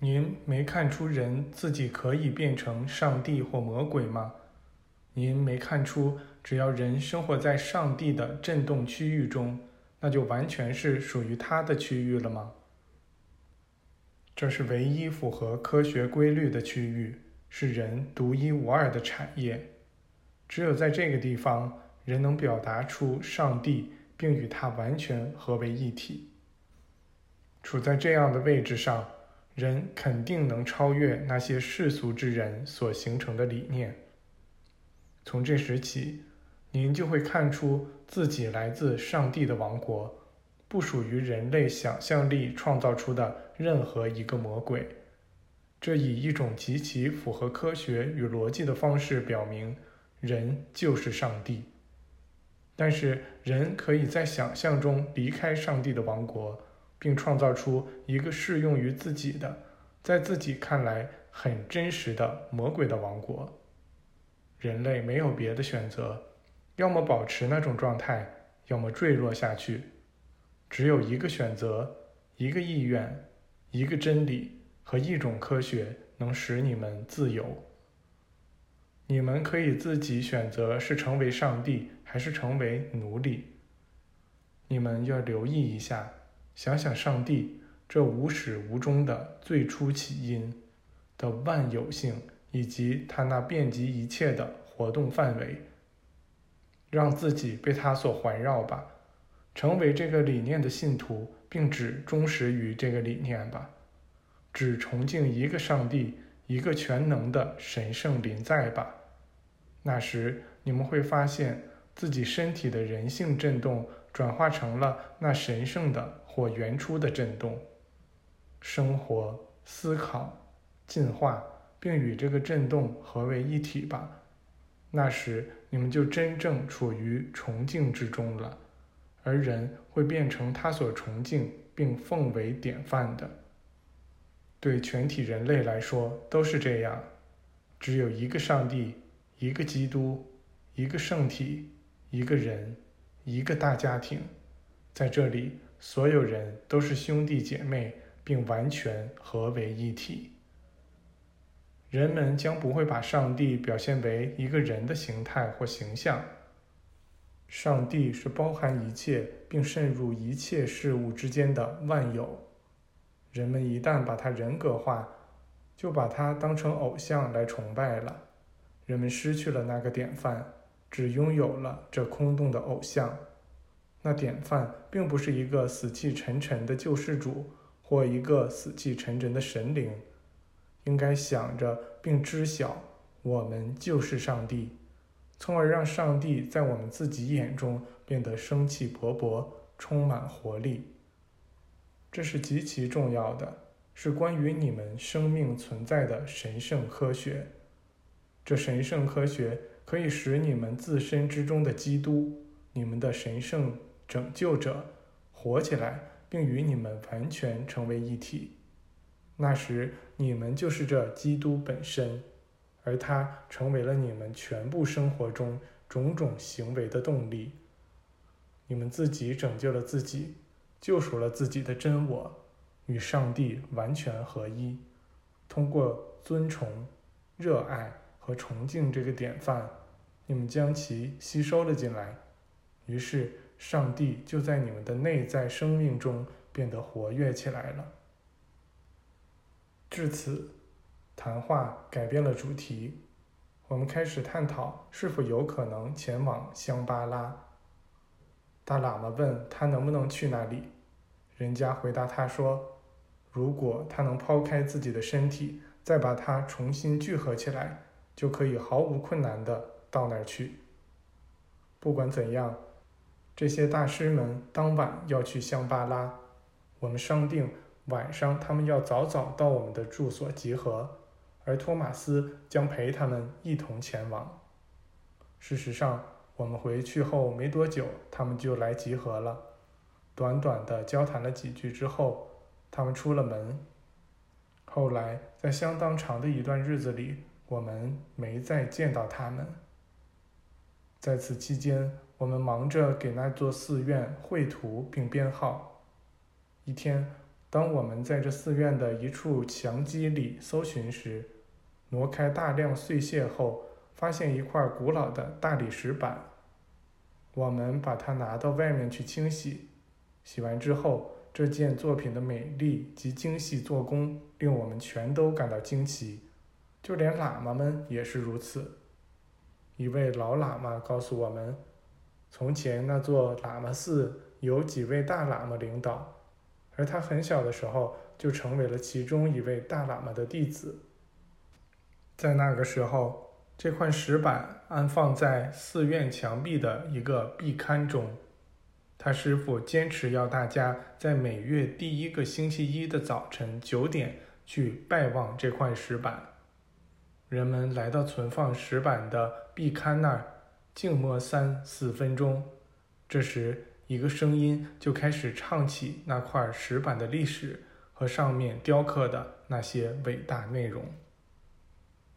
您没看出人自己可以变成上帝或魔鬼吗？您没看出，只要人生活在上帝的震动区域中，那就完全是属于他的区域了吗？这是唯一符合科学规律的区域，是人独一无二的产业。只有在这个地方，人能表达出上帝，并与他完全合为一体。处在这样的位置上，人肯定能超越那些世俗之人所形成的理念。从这时起，您就会看出自己来自上帝的王国。不属于人类想象力创造出的任何一个魔鬼，这以一种极其符合科学与逻辑的方式表明，人就是上帝。但是，人可以在想象中离开上帝的王国，并创造出一个适用于自己的，在自己看来很真实的魔鬼的王国。人类没有别的选择，要么保持那种状态，要么坠落下去。只有一个选择，一个意愿，一个真理和一种科学能使你们自由。你们可以自己选择是成为上帝还是成为奴隶。你们要留意一下，想想上帝这无始无终的最初起因的万有性，以及他那遍及一切的活动范围。让自己被他所环绕吧。成为这个理念的信徒，并只忠实于这个理念吧，只崇敬一个上帝，一个全能的神圣临在吧。那时你们会发现自己身体的人性震动转化成了那神圣的或原初的震动，生活、思考、进化，并与这个震动合为一体吧。那时你们就真正处于崇敬之中了。而人会变成他所崇敬并奉为典范的。对全体人类来说都是这样。只有一个上帝，一个基督，一个圣体，一个人，一个大家庭。在这里，所有人都是兄弟姐妹，并完全合为一体。人们将不会把上帝表现为一个人的形态或形象。上帝是包含一切并渗入一切事物之间的万有。人们一旦把它人格化，就把它当成偶像来崇拜了。人们失去了那个典范，只拥有了这空洞的偶像。那典范并不是一个死气沉沉的救世主，或一个死气沉沉的神灵。应该想着并知晓，我们就是上帝。从而让上帝在我们自己眼中变得生气勃勃，充满活力。这是极其重要的，是关于你们生命存在的神圣科学。这神圣科学可以使你们自身之中的基督，你们的神圣拯救者，活起来，并与你们完全成为一体。那时，你们就是这基督本身。而他成为了你们全部生活中种种行为的动力。你们自己拯救了自己，救赎了自己的真我，与上帝完全合一。通过尊崇、热爱和崇敬这个典范，你们将其吸收了进来。于是，上帝就在你们的内在生命中变得活跃起来了。至此。谈话改变了主题，我们开始探讨是否有可能前往香巴拉。大喇嘛问他能不能去那里，人家回答他说：“如果他能抛开自己的身体，再把它重新聚合起来，就可以毫无困难的到那儿去。”不管怎样，这些大师们当晚要去香巴拉，我们商定晚上他们要早早到我们的住所集合。而托马斯将陪他们一同前往。事实上，我们回去后没多久，他们就来集合了。短短的交谈了几句之后，他们出了门。后来，在相当长的一段日子里，我们没再见到他们。在此期间，我们忙着给那座寺院绘图并编号。一天，当我们在这寺院的一处墙基里搜寻时，挪开大量碎屑后，发现一块古老的大理石板。我们把它拿到外面去清洗。洗完之后，这件作品的美丽及精细做工令我们全都感到惊奇，就连喇嘛们也是如此。一位老喇嘛告诉我们，从前那座喇嘛寺有几位大喇嘛领导。而他很小的时候就成为了其中一位大喇嘛的弟子。在那个时候，这块石板安放在寺院墙壁的一个壁龛中。他师傅坚持要大家在每月第一个星期一的早晨九点去拜望这块石板。人们来到存放石板的壁龛那儿，静默三四分钟。这时，一个声音就开始唱起那块石板的历史和上面雕刻的那些伟大内容。